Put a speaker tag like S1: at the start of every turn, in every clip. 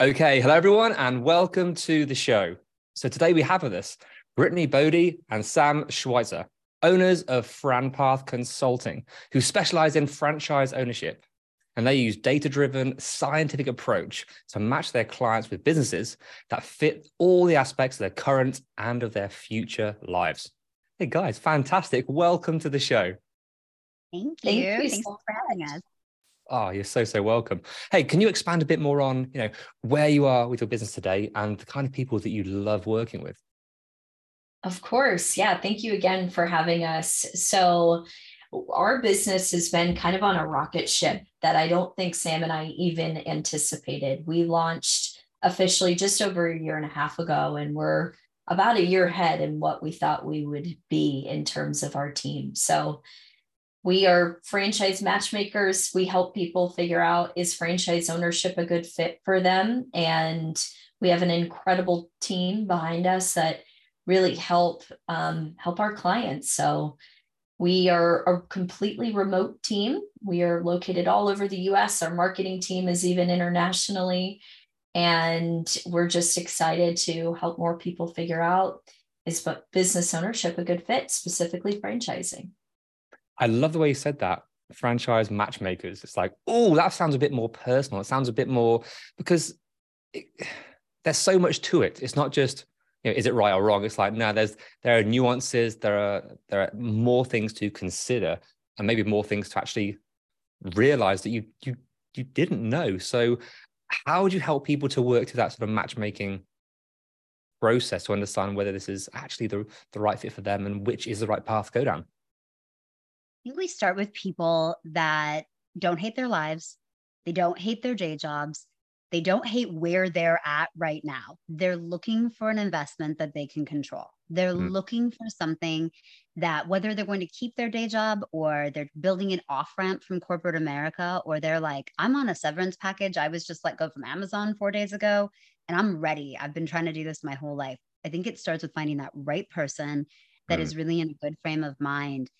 S1: Okay, hello everyone, and welcome to the show. So today we have with us Brittany Bode and Sam Schweitzer, owners of FranPath Consulting, who specialize in franchise ownership. And they use data-driven, scientific approach to match their clients with businesses that fit all the aspects of their current and of their future lives. Hey guys, fantastic. Welcome to the show.
S2: Thank you.
S3: Thank
S2: you.
S3: you
S2: Thanks for having us.
S1: Oh, you're so, so welcome. Hey, can you expand a bit more on, you know, where you are with your business today and the kind of people that you love working with?
S3: Of course. Yeah. Thank you again for having us. So, our business has been kind of on a rocket ship that I don't think Sam and I even anticipated. We launched officially just over a year and a half ago, and we're about a year ahead in what we thought we would be in terms of our team. So, we are franchise matchmakers. We help people figure out is franchise ownership a good fit for them? And we have an incredible team behind us that really help um, help our clients. So we are a completely remote team. We are located all over the US. Our marketing team is even internationally. And we're just excited to help more people figure out is business ownership a good fit, specifically franchising.
S1: I love the way you said that. Franchise matchmakers. It's like, oh, that sounds a bit more personal. It sounds a bit more because it, there's so much to it. It's not just, you know, is it right or wrong? It's like, no, there's there are nuances. There are there are more things to consider, and maybe more things to actually realize that you you you didn't know. So, how would you help people to work through that sort of matchmaking process to understand whether this is actually the the right fit for them and which is the right path to go down?
S2: I think we start with people that don't hate their lives, they don't hate their day jobs, they don't hate where they're at right now. They're looking for an investment that they can control. They're
S1: Mm.
S2: looking for something that whether they're going to keep their day job or they're building an off ramp from corporate America, or they're like, I'm on a severance package. I was just let go from Amazon four days ago and I'm ready. I've been trying to do this my whole life. I think it starts with finding that right person that
S1: Mm.
S2: is really in a good frame of mind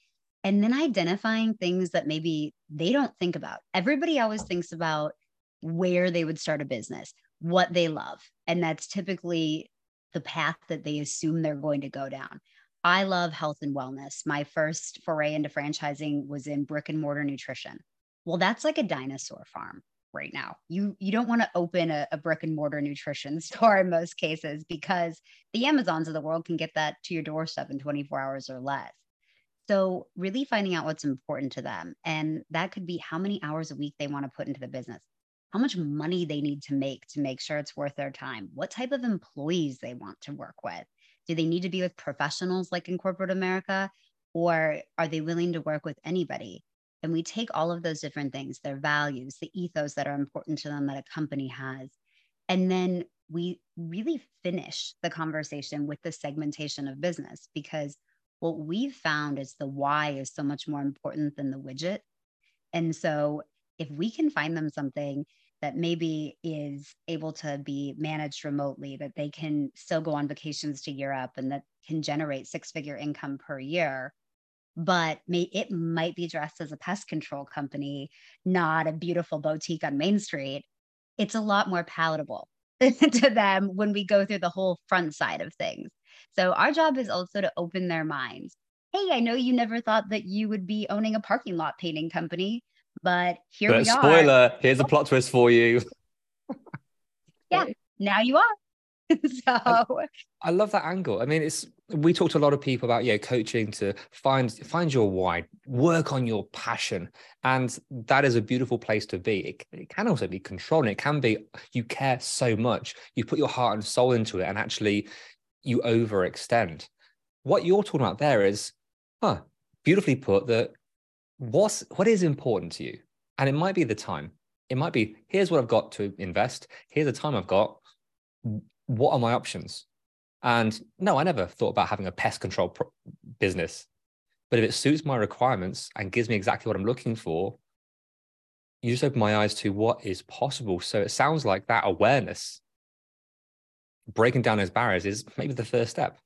S2: and then identifying things that maybe they don't think about. Everybody always thinks about where they would start a business, what they love. And that's typically the path that they assume they're going to go down. I love health and wellness. My first foray into franchising was in brick and mortar nutrition. Well, that's like a dinosaur farm right now. You you don't want to open a, a brick and mortar nutrition store in most cases because the Amazons of the world can get that to your doorstep in 24 hours or less. So, really finding out what's important to them. And that could be how many hours a week they want to put into the business, how much money they need to make to make sure it's worth their time, what type of employees they want to work with. Do they need to be with professionals like in corporate America, or are they willing to work with anybody? And we take all of those different things, their values, the ethos that are important to them that a company has. And then we really finish the conversation with the segmentation of business because what we've found is the why is so much more important than the widget. And so if we can find them something that maybe is able to be managed remotely, that they can still go on vacations to Europe and that can generate six figure income per year, but may, it might be dressed as a pest control company, not a beautiful boutique on Main Street. It's a lot more palatable to them when we go through the whole front side of things. So our job is also to open their minds. Hey, I know you never thought that you would be owning a parking lot painting company. But here
S1: but
S2: we
S1: spoiler,
S2: are.
S1: Spoiler, here's a oh. plot twist for you.
S2: yeah, now you are. so
S1: I love that angle. I mean, it's we talked to a lot of people about yeah, coaching to find find your why, work on your passion, and that is a beautiful place to be. It, it can also be controlling. It can be you care so much, you put your heart and soul into it, and actually you overextend. What you're talking about there is, huh, beautifully put. That what's what is important to you, and it might be the time. It might be here's what I've got to invest. Here's the time I've got what are my options? And no, I never thought about having a pest control business. But if it suits my requirements and gives me exactly what I'm looking for, you just open my eyes to what is possible. So it sounds like that awareness, breaking down those barriers is maybe the first step.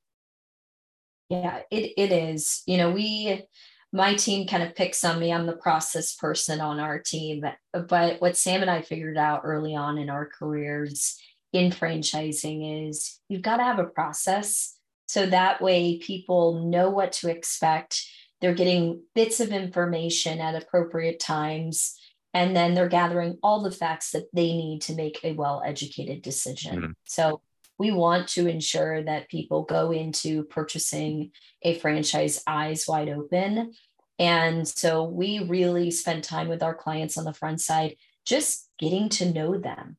S3: Yeah, it, it is. You know, we, my team kind of picks on me. I'm the process person on our team. But what Sam and I figured out early on in our careers in franchising is you've got to have a process so that way people know what to expect they're getting bits of information at appropriate times and then they're gathering all the facts that they need to make a well educated decision mm-hmm. so we want to ensure that people go into purchasing a franchise eyes wide open and so we really spend time with our clients on the front side just getting to know them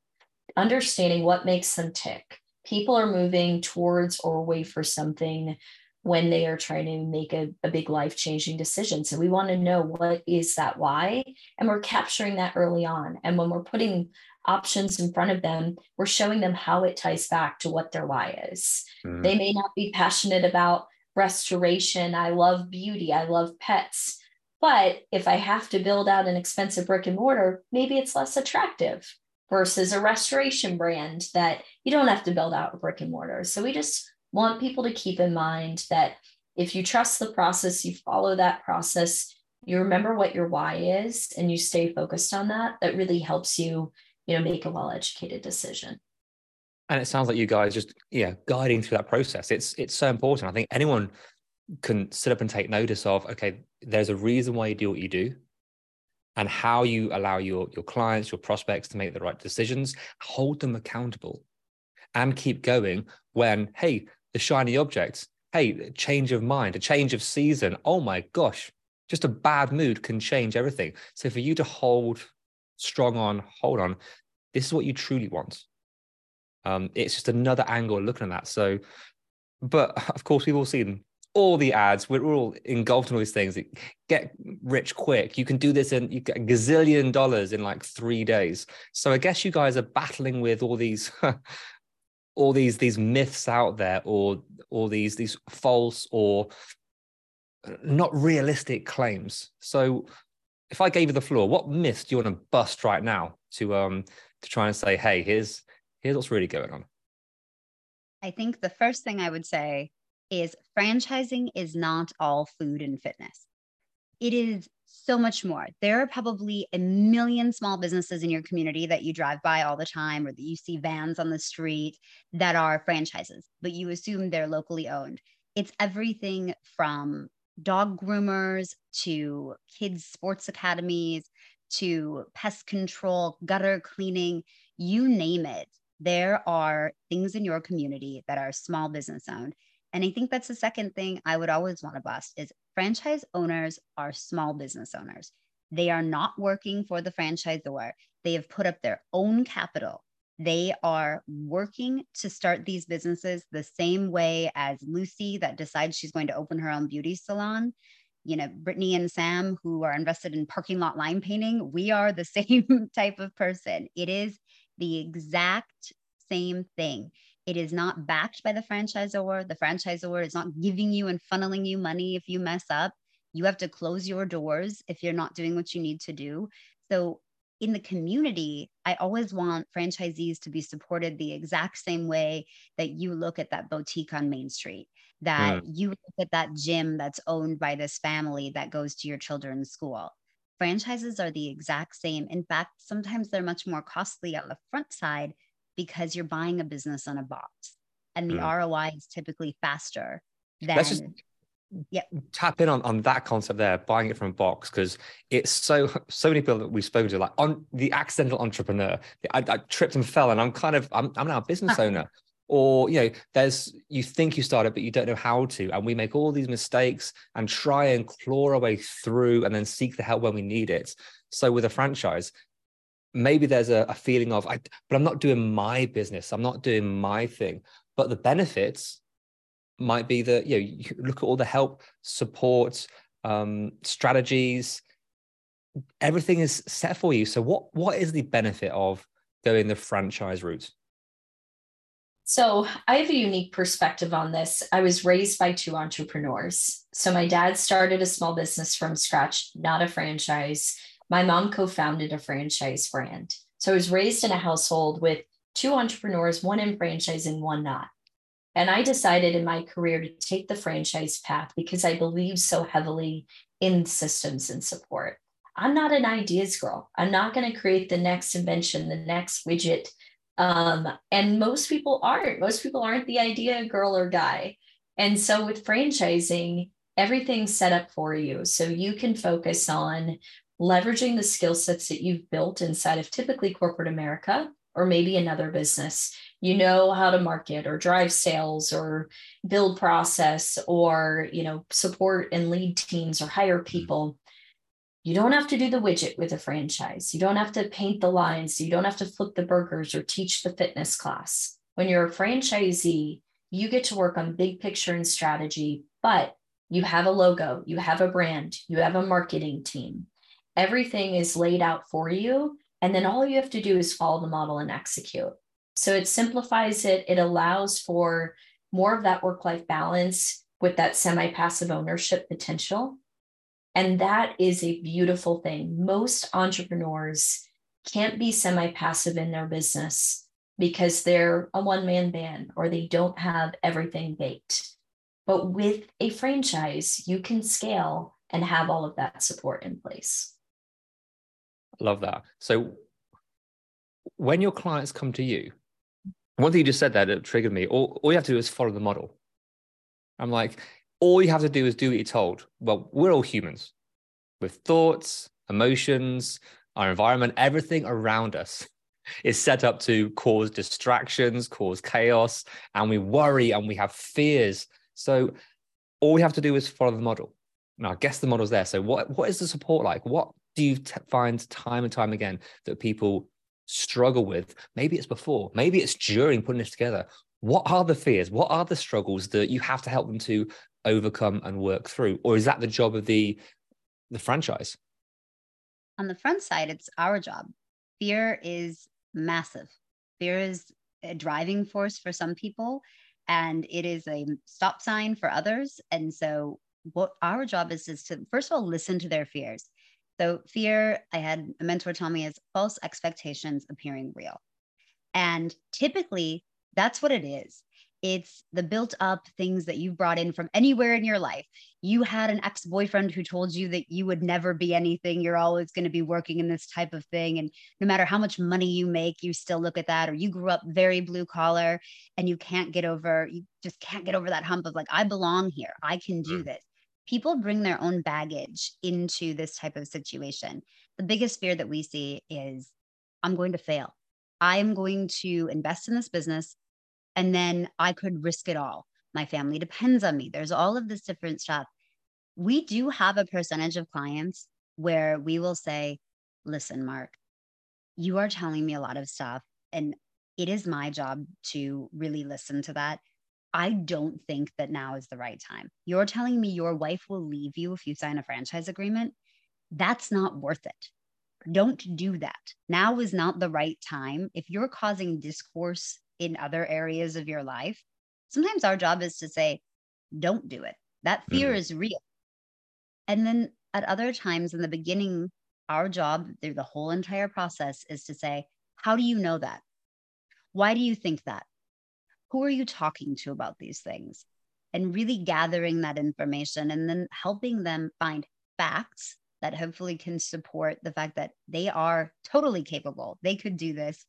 S3: understanding what makes them tick. People are moving towards or away for something when they are trying to make a, a big life changing decision. So we want to know what is that why, and we're capturing that early on. And when we're putting options in front of them, we're showing them how it ties back to what their why is. Mm. They may not be passionate about restoration. I love beauty. I love pets. But if I have to build out an expensive brick and mortar, maybe it's less attractive versus a restoration brand that you don't have to build out a brick and mortar. So we just want people to keep in mind that if you trust the process, you follow that process, you remember what your why is, and you stay focused on that, that really helps you, you know, make a well-educated decision.
S1: And it sounds like you guys just, yeah, guiding through that process. It's it's so important. I think anyone can sit up and take notice of, okay, there's a reason why you do what you do and how you allow your, your clients, your prospects to make the right decisions, hold them accountable and keep going when, hey, the shiny objects, hey, change of mind, a change of season. Oh my gosh, just a bad mood can change everything. So for you to hold strong on, hold on, this is what you truly want. Um, it's just another angle looking at that. So, but of course, we've all seen all the ads. We're all engulfed in all these things. Get rich quick. You can do this in you get a gazillion dollars in like three days. So I guess you guys are battling with all these, all these these myths out there, or all these these false or not realistic claims. So if I gave you the floor, what myths do you want to bust right now to um to try and say, hey, here's here's what's really going on?
S2: I think the first thing I would say is franchising is not all food and fitness. It is so much more. There are probably a million small businesses in your community that you drive by all the time or that you see vans on the street that are franchises, but you assume they're locally owned. It's everything from dog groomers to kids' sports academies to pest control, gutter cleaning, you name it. There are things in your community that are small business owned. And I think that's the second thing I would always want to bust is franchise owners are small business owners. They are not working for the franchisor. They have put up their own capital. They are working to start these businesses the same way as Lucy that decides she's going to open her own beauty salon. You know, Brittany and Sam, who are invested in parking lot line painting, we are the same type of person. It is the exact same thing. It is not backed by the franchisor. The franchisor is not giving you and funneling you money if you mess up. You have to close your doors if you're not doing what you need to do. So, in the community, I always want franchisees to be supported the exact same way that you look at that boutique on Main Street, that mm. you look at that gym that's owned by this family that goes to your children's school. Franchises are the exact same. In fact, sometimes they're much more costly on the front side because you're buying a business on a box and the mm. ROI is typically faster than
S1: just
S2: yep.
S1: tap in on, on that concept there, buying it from a box, because it's so so many people that we've spoken to, like on the accidental entrepreneur. I, I tripped and fell, and I'm kind of I'm, I'm now a business uh-huh. owner. Or you know, there's you think you started, but you don't know how to, and we make all these mistakes and try and claw our way through, and then seek the help when we need it. So with a franchise, maybe there's a, a feeling of, I, but I'm not doing my business, I'm not doing my thing. But the benefits might be that you know you look at all the help, support, um, strategies, everything is set for you. So what what is the benefit of going the franchise route?
S3: So I have a unique perspective on this. I was raised by two entrepreneurs. So my dad started a small business from scratch, not a franchise. My mom co-founded a franchise brand. So I was raised in a household with two entrepreneurs, one in franchise and one not. And I decided in my career to take the franchise path because I believe so heavily in systems and support. I'm not an ideas girl. I'm not going to create the next invention, the next widget. Um, and most people aren't. Most people aren't the idea girl or guy. And so with franchising, everything's set up for you. So you can focus on leveraging the skill sets that you've built inside of typically corporate America or maybe another business. You know how to market or drive sales or build process or you know support and lead teams or hire mm-hmm. people. You don't have to do the widget with a franchise. You don't have to paint the lines. You don't have to flip the burgers or teach the fitness class. When you're a franchisee you get to work on big picture and strategy but you have a logo you have a brand you have a marketing team. Everything is laid out for you and then all you have to do is follow the model and execute so it simplifies it, it allows for more of that work life balance with that semi passive ownership potential. And that is a beautiful thing. Most entrepreneurs can't be semi passive in their business because they're a one man band or they don't have everything baked. But with a franchise, you can scale and have all of that support in place.
S1: Love that. So when your clients come to you, one thing you just said that triggered me. All, all you have to do is follow the model. I'm like, all you have to do is do what you're told. Well, we're all humans with thoughts, emotions, our environment, everything around us is set up to cause distractions, cause chaos, and we worry and we have fears. So all we have to do is follow the model. Now, I guess the model's there. So what, what is the support like? What do you t- find time and time again that people struggle with? Maybe it's before maybe it's during putting this together. What are the fears? What are the struggles that you have to help them to overcome and work through? Or is that the job of the the franchise?
S2: On the front side it's our job. Fear is massive. Fear is a driving force for some people and it is a stop sign for others. And so what our job is is to first of all listen to their fears so, fear, I had a mentor tell me, is false expectations appearing real. And typically, that's what it is. It's the built up things that you've brought in from anywhere in your life. You had an ex boyfriend who told you that you would never be anything. You're always going to be working in this type of thing. And no matter how much money you make, you still look at that. Or you grew up very blue collar and you can't get over, you just can't get over that hump of like, I belong here. I can do mm. this people bring their own baggage into this type of situation. The biggest fear that we see is I'm going to fail. I'm going to invest in this business and then I could risk it all. My family depends on me. There's all of this different stuff. We do have a percentage of clients where we will say, listen, Mark, you are telling me a lot of stuff. And it is my job to really listen to that. I don't think that now is the right time. You're telling me your wife will leave you if you sign a franchise agreement. That's not worth it. Don't do that. Now is not the right time. If you're causing discourse in other areas of your life, sometimes our job is to say, don't do it. That fear mm-hmm. is real. And then at other times in the beginning, our job through the whole entire process is to say, how do you know that? Why do you think that? Who are you talking to about these things? And really gathering that information and then helping them find facts that hopefully can support the fact that they are totally capable. They could do this.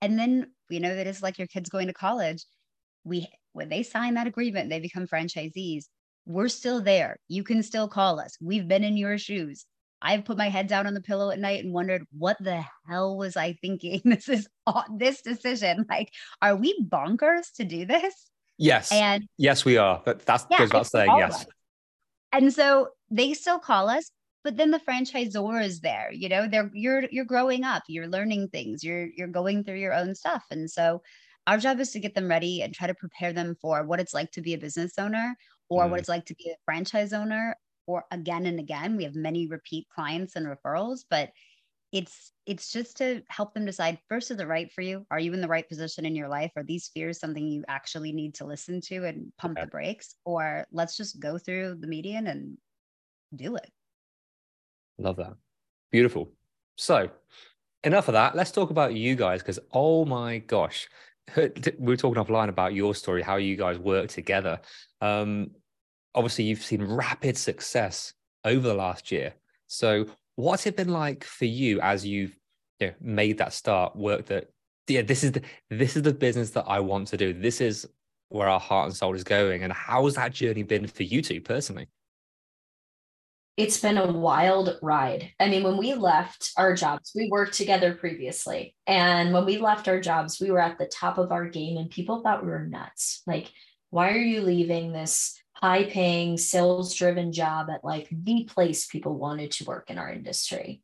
S2: And then, you know, that it's like your kids going to college. We, when they sign that agreement, they become franchisees. we're still there. You can still call us. We've been in your shoes. I've put my head down on the pillow at night and wondered what the hell was I thinking? This is this decision. Like, are we bonkers to do this?
S1: Yes. And yes, we are. But that's yeah, goes without saying. Yes.
S2: And so they still call us, but then the franchisor is there. You know, they're you're you're growing up, you're learning things, you're you're going through your own stuff, and so our job is to get them ready and try to prepare them for what it's like to be a business owner or mm. what it's like to be a franchise owner or again and again we have many repeat clients and referrals but it's it's just to help them decide first is it right for you? Are you in the right position in your life? Are these fears something you actually need to listen to and pump the brakes? Or let's just go through the median and do it.
S1: Love that. Beautiful. So enough of that. Let's talk about you guys because oh my gosh. We were talking offline about your story how you guys work together. Um obviously you've seen rapid success over the last year. So what's it been like for you as you've you know, made that start, work that yeah, this is the this is the business that I want to do. This is where our heart and soul is going. And how's that journey been for you two personally?
S3: It's been a wild ride. I mean, when we left our jobs, we worked together previously. And when we left our jobs, we were at the top of our game and people thought we were nuts. Like, why are you leaving this high paying, sales driven job at like the place people wanted to work in our industry.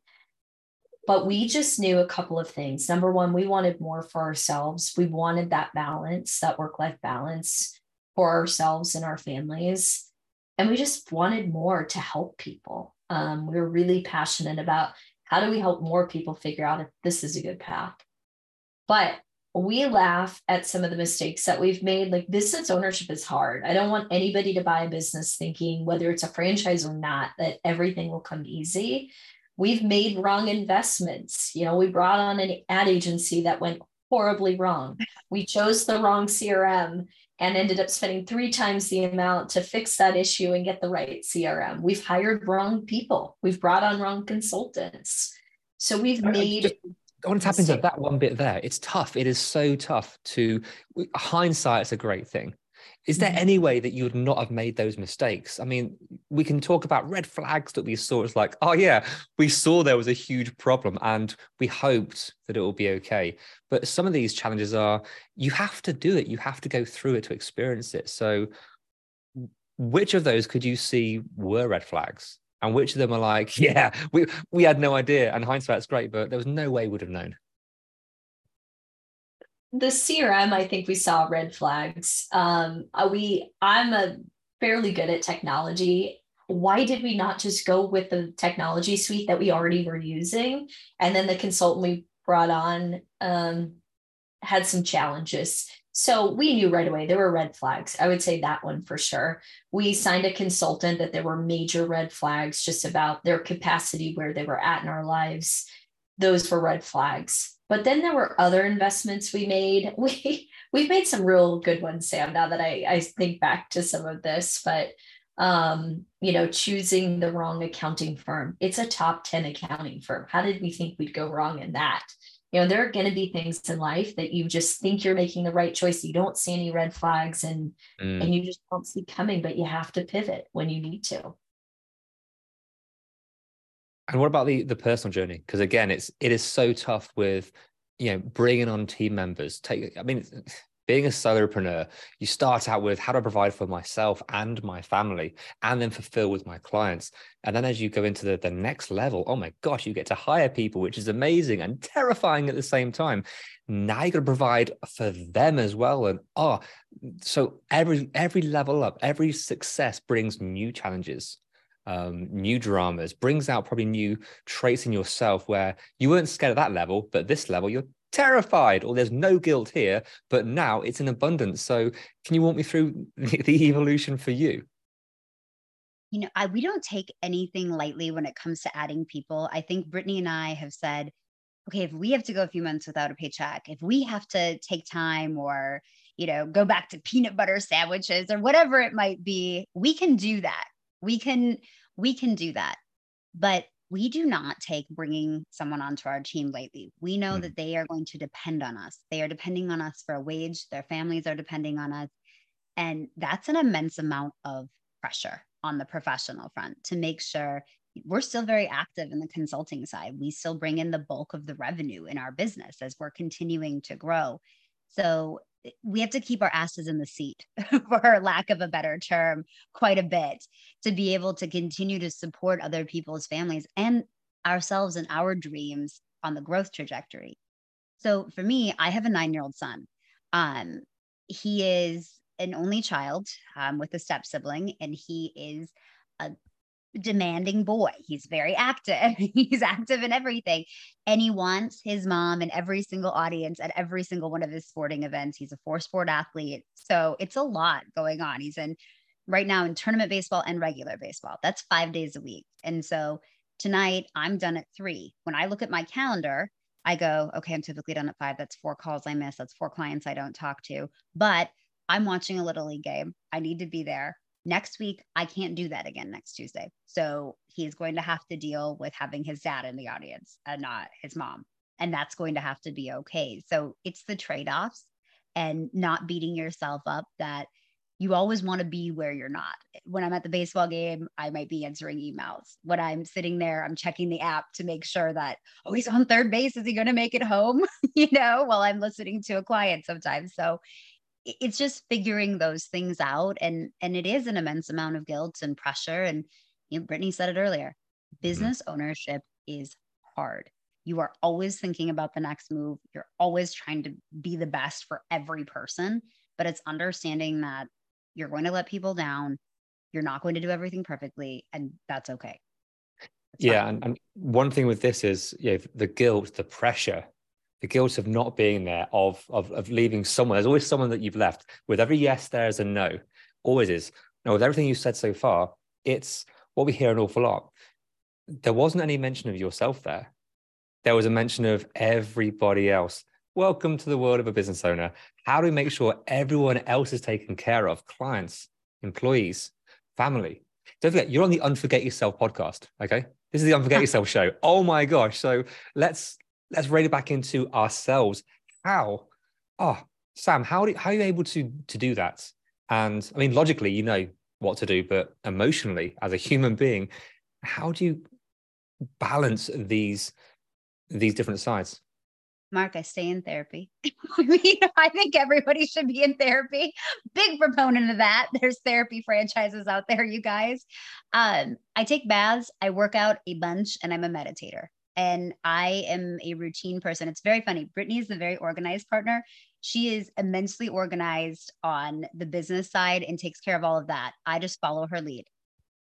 S3: But we just knew a couple of things. Number one, we wanted more for ourselves. We wanted that balance, that work life balance for ourselves and our families. And we just wanted more to help people. Um, we were really passionate about how do we help more people figure out if this is a good path. But we laugh at some of the mistakes that we've made. Like business ownership is hard. I don't want anybody to buy a business thinking whether it's a franchise or not that everything will come easy. We've made wrong investments. You know, we brought on an ad agency that went horribly wrong. We chose the wrong CRM and ended up spending three times the amount to fix that issue and get the right CRM. We've hired wrong people. We've brought on wrong consultants. So we've made
S1: I want to tap into that one bit there. It's tough. It is so tough to hindsight. It's a great thing. Is there mm-hmm. any way that you would not have made those mistakes? I mean, we can talk about red flags that we saw. It's like, oh yeah, we saw there was a huge problem and we hoped that it will be okay. But some of these challenges are you have to do it. You have to go through it to experience it. So which of those could you see were red flags? And which of them are like, yeah, we we had no idea, and hindsight's great, but there was no way we would have known.
S3: The CRM, I think we saw red flags. Um, uh, we, I'm a fairly good at technology. Why did we not just go with the technology suite that we already were using? And then the consultant we brought on um, had some challenges. So we knew right away there were red flags. I would say that one for sure. We signed a consultant that there were major red flags just about their capacity where they were at in our lives. Those were red flags. But then there were other investments we made. We we've made some real good ones, Sam, now that I, I think back to some of this. But um, you know, choosing the wrong accounting firm. It's a top 10 accounting firm. How did we think we'd go wrong in that? You know there are going to be things in life that you just think you're making the right choice. You don't see any red flags and mm. and you just don't see coming but you have to pivot when you need to.
S1: And what about the the personal journey? Because again it's it is so tough with you know bringing on team members. Take i mean being a solopreneur, you start out with how to provide for myself and my family, and then fulfill with my clients. And then as you go into the, the next level, oh my gosh, you get to hire people, which is amazing and terrifying at the same time. Now you got to provide for them as well. And oh, so every every level up, every success brings new challenges. Um, new dramas brings out probably new traits in yourself where you weren't scared at that level, but this level you're terrified or there's no guilt here but now it's in abundance. So can you walk me through the, evolution for you?
S2: You know I, we don't take anything lightly when it comes to adding people. I think brittany and i have said okay if we have to go a few months without a paycheck if we have to take time or you know go back to peanut butter sandwiches or whatever it might be we can do that. We can we can do that. But we do not take bringing someone onto our team lightly. We know mm. that they are going to depend on us. They are depending on us for a wage, their families are depending on us. And that's an immense amount of pressure on the professional front to make sure we're still very active in the consulting side. We still bring in the bulk of the revenue in our business as we're continuing to grow. So we have to keep our asses in the seat, for lack of a better term, quite a bit to be able to continue to support other people's families and ourselves and our dreams on the growth trajectory. So for me, I have a nine year old son. Um, he is an only child um, with a step sibling, and he is a demanding boy. He's very active. He's active in everything. And he wants his mom in every single audience at every single one of his sporting events. He's a four sport athlete. So it's a lot going on. He's in right now in tournament baseball and regular baseball. That's five days a week. And so tonight I'm done at three. When I look at my calendar, I go, okay, I'm typically done at five. That's four calls I miss. That's four clients I don't talk to. But I'm watching a little league game. I need to be there. Next week, I can't do that again next Tuesday. So he's going to have to deal with having his dad in the audience and not his mom. And that's going to have to be okay. So it's the trade offs and not beating yourself up that you always want to be where you're not. When I'm at the baseball game, I might be answering emails. When I'm sitting there, I'm checking the app to make sure that, oh, he's on third base. Is he going to make it home? you know, while I'm listening to a client sometimes. So it's just figuring those things out and and it is an immense amount of guilt and pressure and you know, brittany said it earlier mm-hmm. business mm-hmm. ownership is hard you are always thinking about the next move you're always trying to be the best for every person but it's understanding that you're going to let people down you're not going to do everything perfectly and that's okay
S1: that's yeah and, and, one thing with this is yeah you know, the guilt the pressure the guilt of not being there, of, of, of leaving someone. There's always someone that you've left. With every yes, there's a no. Always is. Now, with everything you've said so far, it's what we hear an awful lot. There wasn't any mention of yourself there. There was a mention of everybody else. Welcome to the world of a business owner. How do we make sure everyone else is taken care of? Clients, employees, family. Don't forget, you're on the Unforget Yourself podcast. Okay. This is the Unforget Yourself show. Oh my gosh. So let's let's rein it back into ourselves. How? Oh, Sam, how, do, how are you able to, to do that? And I mean, logically, you know what to do, but emotionally, as a human being, how do you balance these these different sides?
S2: Mark, I stay in therapy. I mean, I think everybody should be in therapy. Big proponent of that. There's therapy franchises out there, you guys. Um, I take baths, I work out a bunch, and I'm a meditator and I am a routine person. It's very funny. Brittany is the very organized partner. She is immensely organized on the business side and takes care of all of that. I just follow her lead.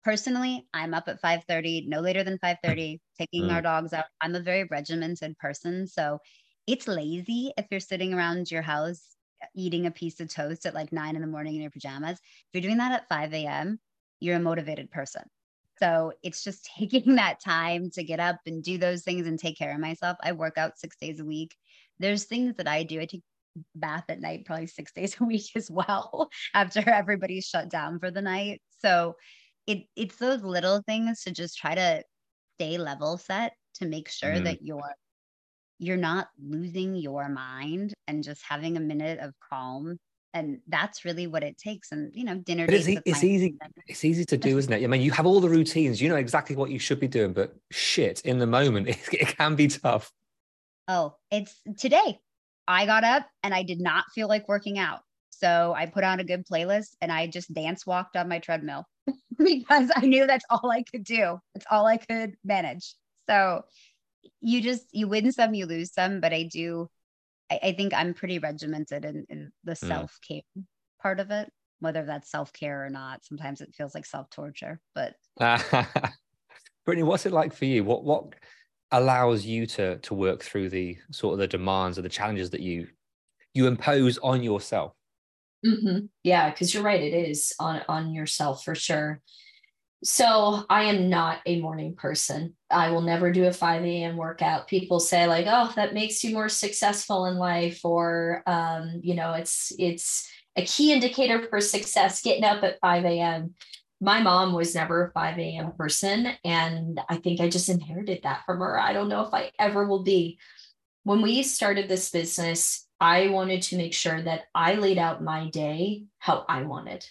S2: Personally, I'm up at 5:30, no later than 5:30, taking mm. our dogs out. I'm a very regimented person, so it's lazy if you're sitting around your house eating a piece of toast at like nine in the morning in your pajamas. If you're doing that at 5 a.m., you're a motivated person. So it's just taking that time to get up and do those things and take care of myself. I work out six days a week. There's things that I do. I take bath at night probably six days a week as well after everybody's shut down for the night. So it it's those little things to just try to stay level set to make sure mm-hmm. that you're you're not losing your mind and just having a minute of calm and that's really what it takes and you know dinner
S1: but it's, it's easy it's easy to do isn't it? I mean you have all the routines you know exactly what you should be doing but shit in the moment it, it can be tough.
S2: Oh it's today i got up and i did not feel like working out. So i put on a good playlist and i just dance walked on my treadmill because i knew that's all i could do. It's all i could manage. So you just you win some you lose some but i do I, I think I'm pretty regimented in, in the mm. self care part of it, whether that's self care or not. Sometimes it feels like self torture, but.
S1: Brittany, what's it like for you? What what allows you to to work through the sort of the demands or the challenges that you you impose on yourself?
S3: Mm-hmm. Yeah, because you're right. It is on on yourself for sure. So I am not a morning person. I will never do a 5 a.m. workout. People say like, oh, that makes you more successful in life, or um, you know, it's it's a key indicator for success getting up at 5 a.m. My mom was never a 5 a.m. person, and I think I just inherited that from her. I don't know if I ever will be. When we started this business, I wanted to make sure that I laid out my day how I wanted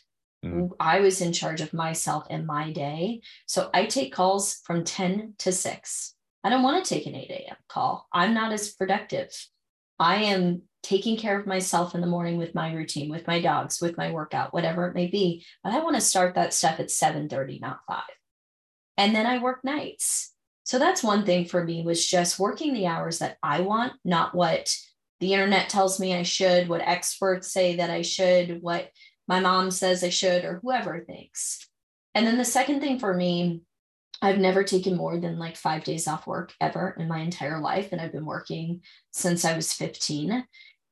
S3: Mm. I was in charge of myself and my day. So I take calls from 10 to 6. I don't want to take an 8 a.m. call. I'm not as productive. I am taking care of myself in the morning with my routine, with my dogs, with my workout, whatever it may be. But I want to start that stuff at 7:30, not 5. And then I work nights. So that's one thing for me was just working the hours that I want, not what the internet tells me I should, what experts say that I should, what my mom says I should, or whoever thinks. And then the second thing for me, I've never taken more than like five days off work ever in my entire life. And I've been working since I was 15.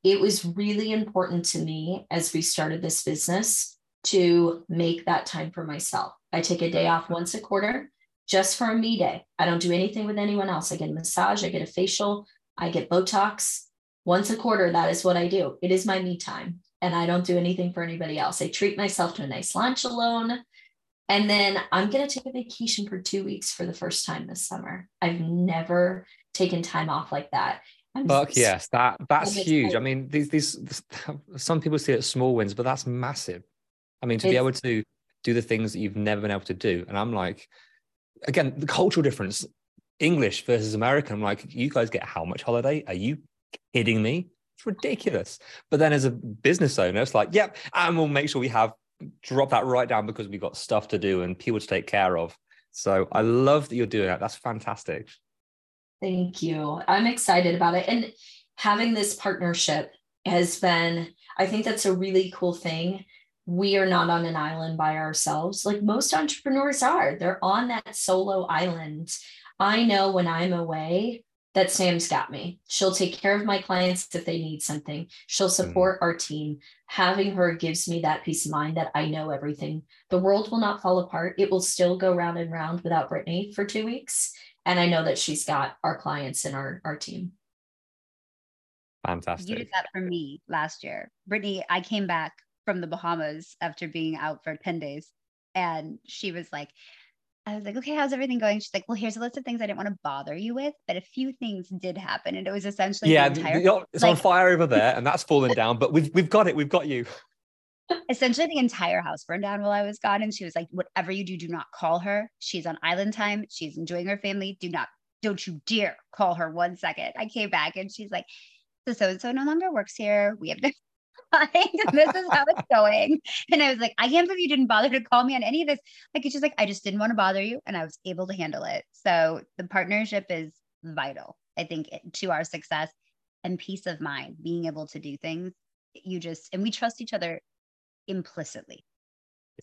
S3: It was really important to me as we started this business to make that time for myself. I take a day off once a quarter just for a me day. I don't do anything with anyone else. I get a massage, I get a facial, I get Botox. Once a quarter, that is what I do. It is my me time and I don't do anything for anybody else. I treat myself to a nice lunch alone. And then I'm going to take a vacation for two weeks for the first time this summer. I've never taken time off like that.
S1: I'm Fuck so, yes, that that's huge. I mean, these these some people see it as small wins, but that's massive. I mean, to be able to do the things that you've never been able to do, and I'm like, again, the cultural difference, English versus American. I'm like, you guys get how much holiday? Are you kidding me? It's ridiculous. But then as a business owner, it's like, yep, and we'll make sure we have drop that right down because we've got stuff to do and people to take care of. So I love that you're doing that. That's fantastic.
S3: Thank you. I'm excited about it. And having this partnership has been, I think that's a really cool thing. We are not on an island by ourselves like most entrepreneurs are. They're on that solo island. I know when I'm away, that Sam's got me. She'll take care of my clients if they need something. She'll mm-hmm. support mm-hmm. our team. Having her gives me that peace of mind that I know everything. The world will not fall apart. It will still go round and round without Brittany for two weeks. And I know that she's got our clients and our, our team.
S1: Fantastic.
S2: You did that for me last year. Brittany, I came back from the Bahamas after being out for 10 days. And she was like, I was like, okay, how's everything going? She's like, well, here's a list of things I didn't want to bother you with, but a few things did happen, and it was essentially
S1: yeah, the entire, oh, it's like, on fire over there, and that's fallen down. But we've we've got it, we've got you.
S2: Essentially, the entire house burned down while I was gone, and she was like, whatever you do, do not call her. She's on island time. She's enjoying her family. Do not, don't you dare call her one second. I came back, and she's like, so so and so no longer works here. We have no this is how it's going. And I was like, I can't believe you didn't bother to call me on any of this. Like, it's just like, I just didn't want to bother you. And I was able to handle it. So the partnership is vital, I think, eh, to our success and peace of mind, being able to do things. You just, and we trust each other implicitly.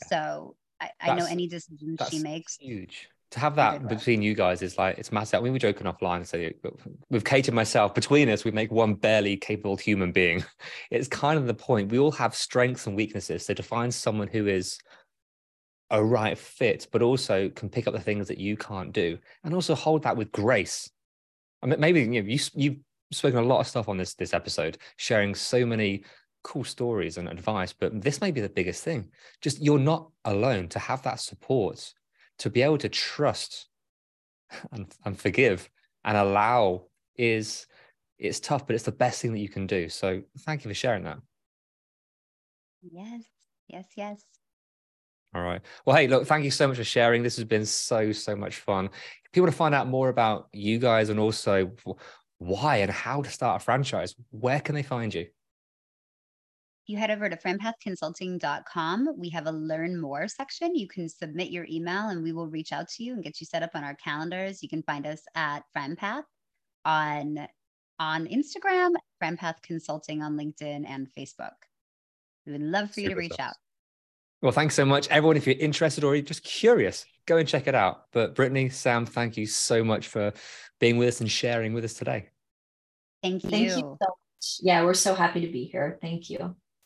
S2: Yeah. So I, I know any decision she makes.
S1: Huge to have that between you guys is like it's massive. I mean, we're joking offline. So with Kate and myself, between us, we make one barely capable human being. It's kind of the point. We all have strengths and weaknesses. So to find someone who is a right fit, but also can pick up the things that you can't do, and also hold that with grace. I mean, maybe you know, you you've spoken a lot of stuff on this this episode, sharing so many cool stories and advice. But this may be the biggest thing. Just you're not alone. To have that support to be able to trust and, and forgive and allow is it's tough but it's the best thing that you can do. So thank you for sharing that.
S2: Yes yes yes.
S1: All right. Well hey look thank you so much for sharing. This has been so so much fun. If people to find out more about you guys and also why and how to start a franchise where can they find you
S2: you head over to franpathconsulting.com, we have a learn more section. You can submit your email and we will reach out to you and get you set up on our calendars. You can find us at FranPath on on Instagram, FranPath Consulting on LinkedIn and Facebook. We would love for Super you to reach stuff. out.
S1: Well, thanks so much, everyone. If you're interested or just curious, go and check it out. But Brittany, Sam, thank you so much for being with us and sharing with us today.
S2: Thank you.
S3: Thank you so much. Yeah, we're so happy to be here. Thank you.